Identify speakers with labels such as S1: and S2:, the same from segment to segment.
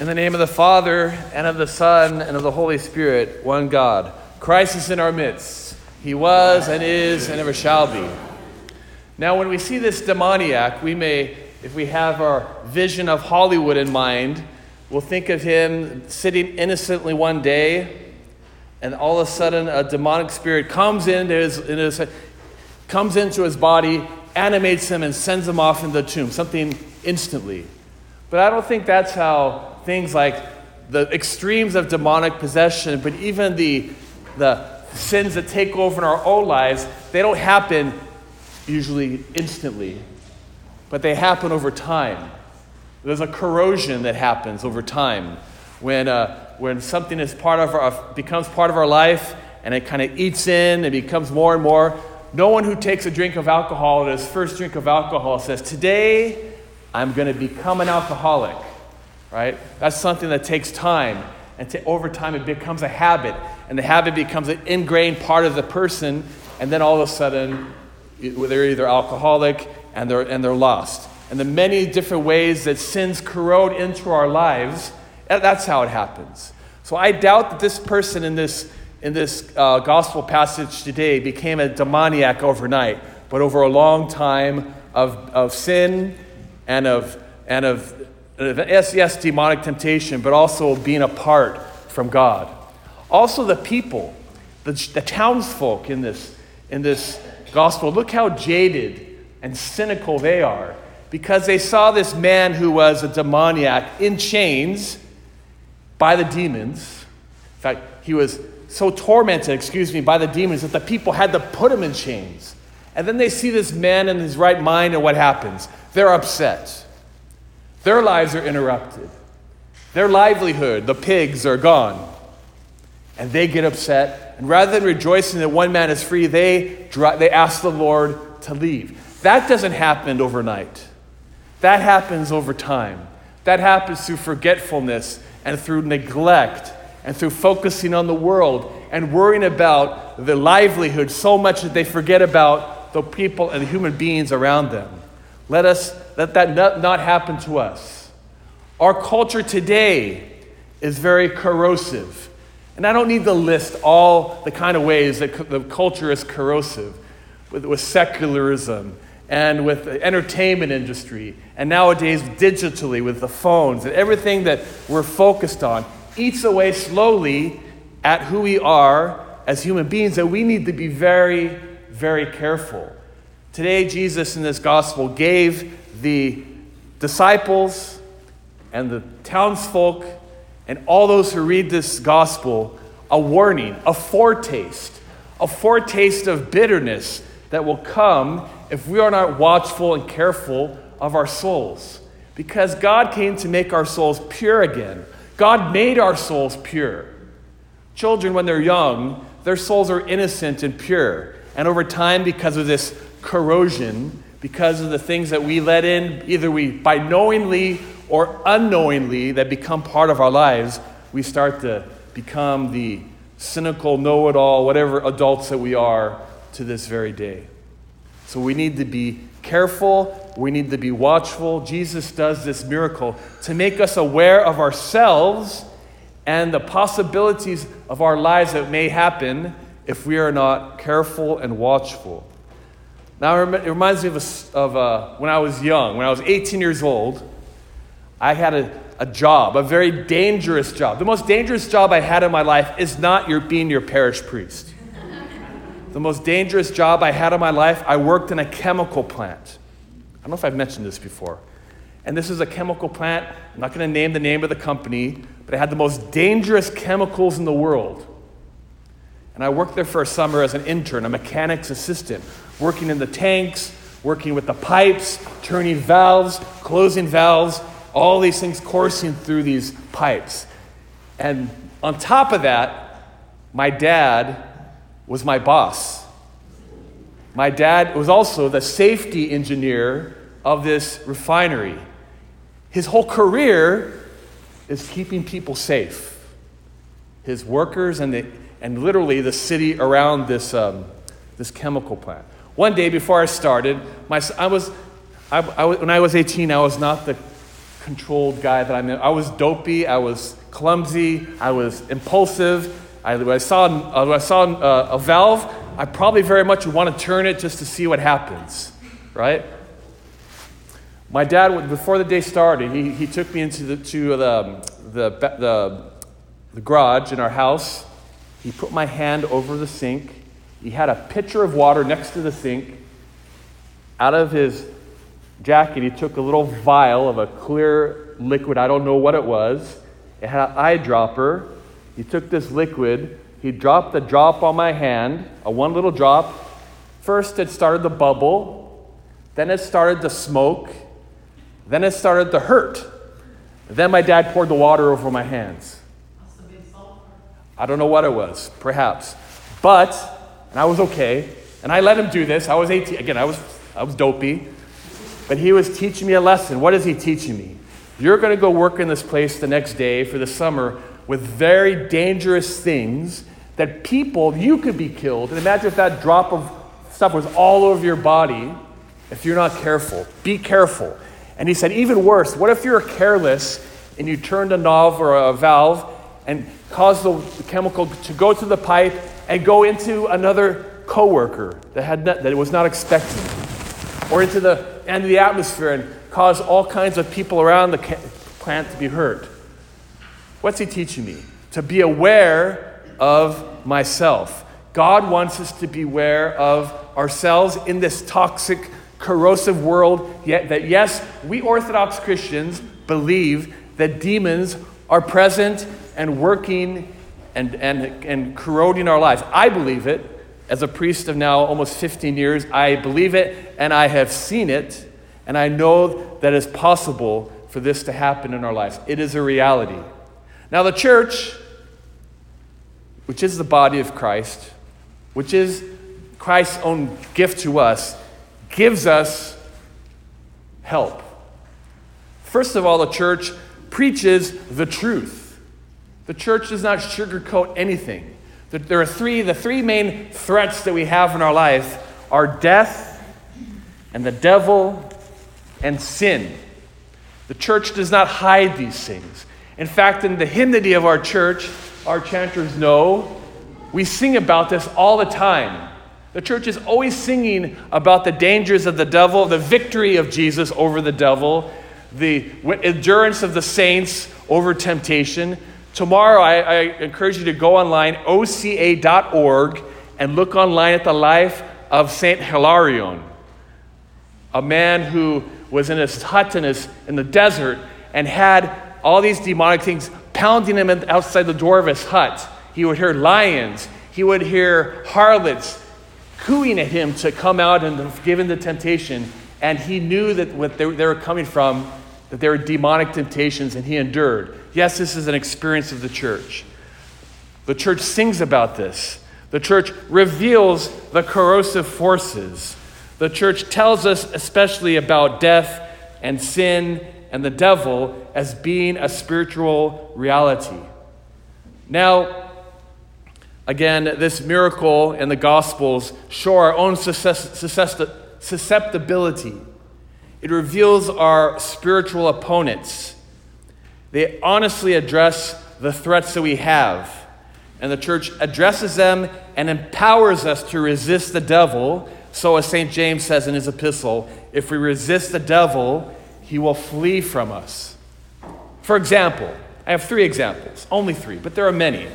S1: In the name of the Father, and of the Son, and of the Holy Spirit, one God. Christ is in our midst. He was, and is, and ever shall be. Now, when we see this demoniac, we may, if we have our vision of Hollywood in mind, we'll think of him sitting innocently one day, and all of a sudden a demonic spirit comes into his, his comes into his body, animates him, and sends him off into the tomb, something instantly. But I don't think that's how things like the extremes of demonic possession, but even the, the sins that take over in our own lives, they don't happen usually instantly, but they happen over time. There's a corrosion that happens over time when, uh, when something is part of our, becomes part of our life and it kind of eats in and becomes more and more. No one who takes a drink of alcohol his first drink of alcohol says, Today I'm going to become an alcoholic right? That's something that takes time. And over time, it becomes a habit. And the habit becomes an ingrained part of the person. And then all of a sudden, they're either alcoholic and they're, and they're lost. And the many different ways that sins corrode into our lives, that's how it happens. So I doubt that this person in this, in this uh, gospel passage today became a demoniac overnight, but over a long time of, of sin and of, and of yes, yes, demonic temptation, but also being apart from God. Also, the people, the, the townsfolk in this, in this gospel, look how jaded and cynical they are because they saw this man who was a demoniac in chains by the demons. In fact, he was so tormented, excuse me, by the demons that the people had to put him in chains. And then they see this man in his right mind, and what happens? They're upset. Their lives are interrupted. Their livelihood, the pigs, are gone. And they get upset. And rather than rejoicing that one man is free, they, they ask the Lord to leave. That doesn't happen overnight. That happens over time. That happens through forgetfulness and through neglect and through focusing on the world and worrying about the livelihood so much that they forget about the people and the human beings around them. Let us let that not, happen to us. Our culture today is very corrosive. And I don't need to list all the kind of ways that the culture is corrosive with, with secularism and with the entertainment industry and nowadays digitally with the phones and everything that we're focused on eats away slowly at who we are as human beings that we need to be very, very careful. Today, Jesus in this gospel gave the disciples and the townsfolk and all those who read this gospel a warning, a foretaste, a foretaste of bitterness that will come if we are not watchful and careful of our souls. Because God came to make our souls pure again. God made our souls pure. Children, when they're young, their souls are innocent and pure. And over time, because of this corrosion, because of the things that we let in, either we, by knowingly or unknowingly, that become part of our lives, we start to become the cynical, know it all, whatever adults that we are to this very day. So we need to be careful, we need to be watchful. Jesus does this miracle to make us aware of ourselves and the possibilities of our lives that may happen if we are not careful and watchful. Now, it reminds me of, a, of a, when I was young, when I was 18 years old, I had a, a job, a very dangerous job. The most dangerous job I had in my life is not your, being your parish priest. the most dangerous job I had in my life, I worked in a chemical plant. I don't know if I've mentioned this before. And this is a chemical plant. I'm not going to name the name of the company, but it had the most dangerous chemicals in the world. And I worked there for a summer as an intern, a mechanic's assistant working in the tanks, working with the pipes, turning valves, closing valves, all these things coursing through these pipes. And on top of that, my dad was my boss. My dad was also the safety engineer of this refinery. His whole career is keeping people safe. His workers and, the, and literally the city around this, um, this chemical plant. One day before I started, my, I was, I, I, when I was 18, I was not the controlled guy that I'm. I was dopey. I was clumsy. I was impulsive. I, I saw, uh, I saw uh, a valve, I probably very much would want to turn it just to see what happens, right? My dad, before the day started, he, he took me into the, to the, the, the, the garage in our house. He put my hand over the sink. He had a pitcher of water next to the sink. Out of his jacket, he took a little vial of a clear liquid. I don't know what it was. It had an eyedropper. He took this liquid. He dropped the drop on my hand, a one little drop. First, it started to bubble. Then, it started to smoke. Then, it started to hurt. Then, my dad poured the water over my hands. I don't know what it was, perhaps. But, and I was okay, and I let him do this. I was 18. Again, I was, I was dopey. But he was teaching me a lesson. What is he teaching me? You're going to go work in this place the next day for the summer with very dangerous things that people, you could be killed. And imagine if that drop of stuff was all over your body if you're not careful. Be careful. And he said, even worse, what if you're careless and you turned a knob or a valve and caused the chemical to go to the pipe and go into another coworker that, had not, that was not expecting, or into the end of the atmosphere and cause all kinds of people around the plant to be hurt. What's he teaching me? To be aware of myself. God wants us to be aware of ourselves in this toxic, corrosive world. Yet that yes, we Orthodox Christians believe that demons are present and working and, and, and corroding our lives. I believe it. As a priest of now almost 15 years, I believe it and I have seen it, and I know that it's possible for this to happen in our lives. It is a reality. Now, the church, which is the body of Christ, which is Christ's own gift to us, gives us help. First of all, the church preaches the truth. The church does not sugarcoat anything. There are three, the three main threats that we have in our life are death and the devil and sin. The church does not hide these things. In fact, in the hymnody of our church, our chanters know, we sing about this all the time. The church is always singing about the dangers of the devil, the victory of Jesus over the devil, the endurance of the saints over temptation. Tomorrow, I, I encourage you to go online, oca.org, and look online at the life of Saint Hilarion, a man who was in his hut in, his, in the desert and had all these demonic things pounding him outside the door of his hut. He would hear lions, he would hear harlots cooing at him to come out and give in to temptation. And he knew that what they, they were coming from, that there were demonic temptations, and he endured. Yes, this is an experience of the church. The church sings about this. The church reveals the corrosive forces. The church tells us especially about death and sin and the devil as being a spiritual reality. Now, again, this miracle in the Gospels show our own susceptibility. It reveals our spiritual opponents. They honestly address the threats that we have. And the church addresses them and empowers us to resist the devil. So, as St. James says in his epistle, if we resist the devil, he will flee from us. For example, I have three examples, only three, but there are many.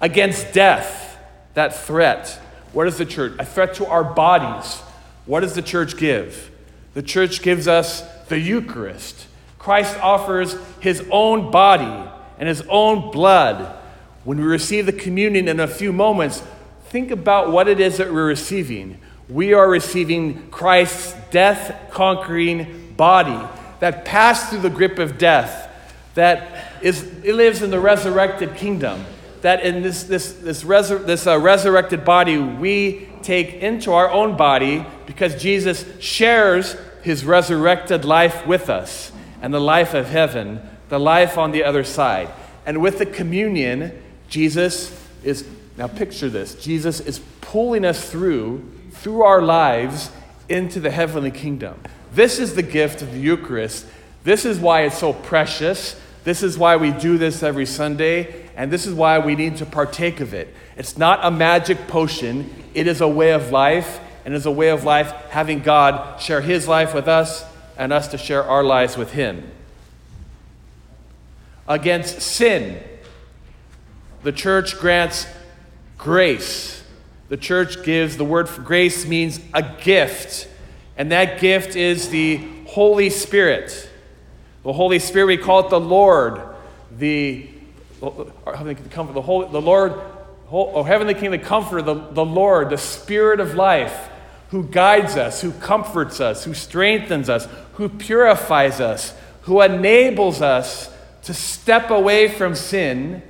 S1: Against death, that threat. What is the church? A threat to our bodies. What does the church give? The church gives us the Eucharist. Christ offers his own body and his own blood. When we receive the communion in a few moments, think about what it is that we're receiving. We are receiving Christ's death conquering body that passed through the grip of death, that is, it lives in the resurrected kingdom, that in this, this, this, resur- this uh, resurrected body we take into our own body because Jesus shares his resurrected life with us and the life of heaven, the life on the other side. And with the communion, Jesus is, now picture this, Jesus is pulling us through, through our lives into the heavenly kingdom. This is the gift of the Eucharist This is why it's so precious. This is why we do this every Sunday, and this is why we need to partake of it. It's not a magic potion, it is a way of life, and is a way of life having God share his life with us and us to share our lives with him. Against sin, the church grants grace. The church gives, the word for grace means a gift, and that gift is the Holy Spirit. The Holy Spirit, we call it the Lord, the, Uh, uh, the, Holy, the Lord, oh, Heavenly King, the Comforter, the, the Lord, the Spirit of life, who guides us, who comforts us, who strengthens us, who purifies us, who enables us to step away from sin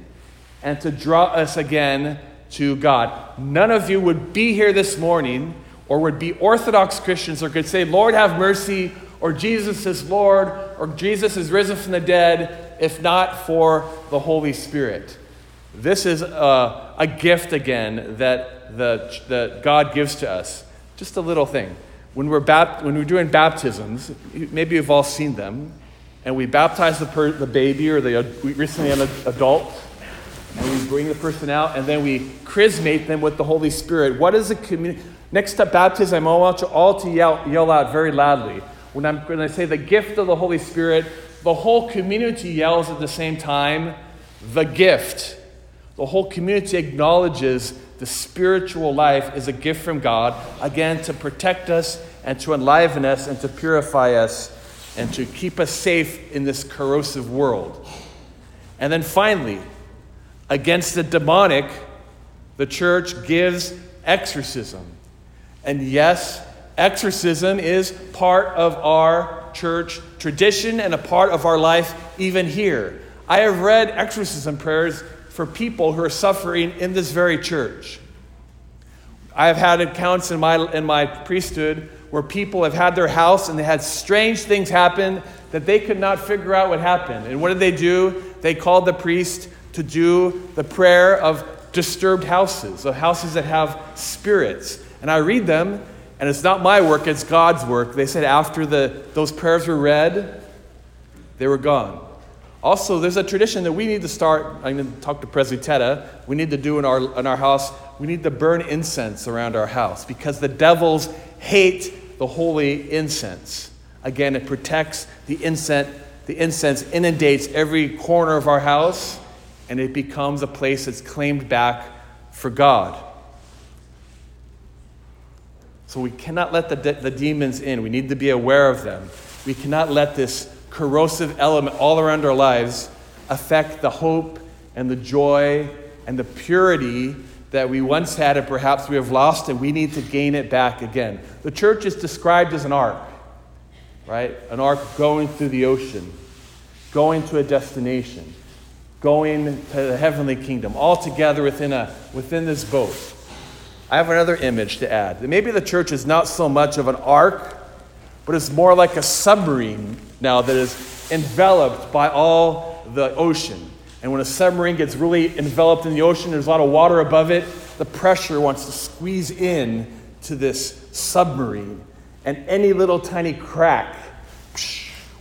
S1: and to draw us again to God. None of you would be here this morning or would be Orthodox Christians or could say, Lord, have mercy, or Jesus is Lord, or Jesus is risen from the dead, if not for the Holy Spirit. This is a, a gift again that, the, that God gives to us. Just a little thing. When we're, bap- when we're doing baptisms, maybe you've all seen them, and we baptize the, per- the baby or the recently an adult, and we bring the person out, and then we chrismate them with the Holy Spirit. What is the community? Next to baptism, I want you all to yell, yell out very loudly. When, I'm, when I say the gift of the Holy Spirit, the whole community yells at the same time, the gift. The whole community acknowledges the spiritual life is a gift from God, again, to protect us and to enliven us and to purify us and to keep us safe in this corrosive world. And then finally, against the demonic, the church gives exorcism. And yes, exorcism is part of our church tradition and a part of our life even here. I have read exorcism prayers for people who are suffering in this very church. I have had accounts in my, in my priesthood where people have had their house and they had strange things happen that they could not figure out what happened. And what did they do? They called the priest to do the prayer of disturbed houses, of houses that have spirits. And I read them, and it's not my work, it's God's work. They said after the, those prayers were read, they were gone. Also, there's a tradition that we need to start. I'm going to talk to President We need to do in our, in our house. We need to burn incense around our house because the devils hate the holy incense. Again, it protects the incense. The incense inundates every corner of our house, and it becomes a place that's claimed back for God. So we cannot let the, de- the demons in. We need to be aware of them. We cannot let this corrosive element all around our lives affect the hope and the joy and the purity that we once had and perhaps we have lost and we need to gain it back again. The church is described as an ark, right? An ark going through the ocean, going to a destination, going to the heavenly kingdom, all together within, a, within this boat. I have another image to add. Maybe the church is not so much of an ark, but it's more like a submarine now that is enveloped by all the ocean. And when a submarine gets really enveloped in the ocean, there's a lot of water above it, the pressure wants to squeeze in to this submarine. And any little tiny crack,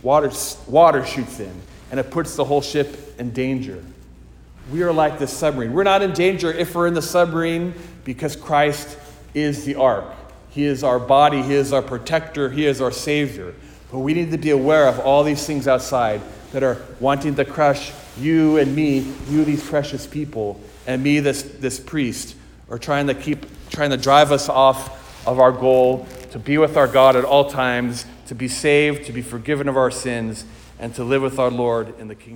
S1: water, water shoots in, and it puts the whole ship in danger. We are like this submarine. We're not in danger if we're in the submarine because Christ is the ark. He is our body, He is our protector, He is our Savior. But we need to be aware of all these things outside that are wanting to crush you and me, you, these precious people, and me, this, this priest, are trying to keep, trying to drive us off of our goal to be with our God at all times, to be saved, to be forgiven of our sins, and to live with our Lord in the kingdom.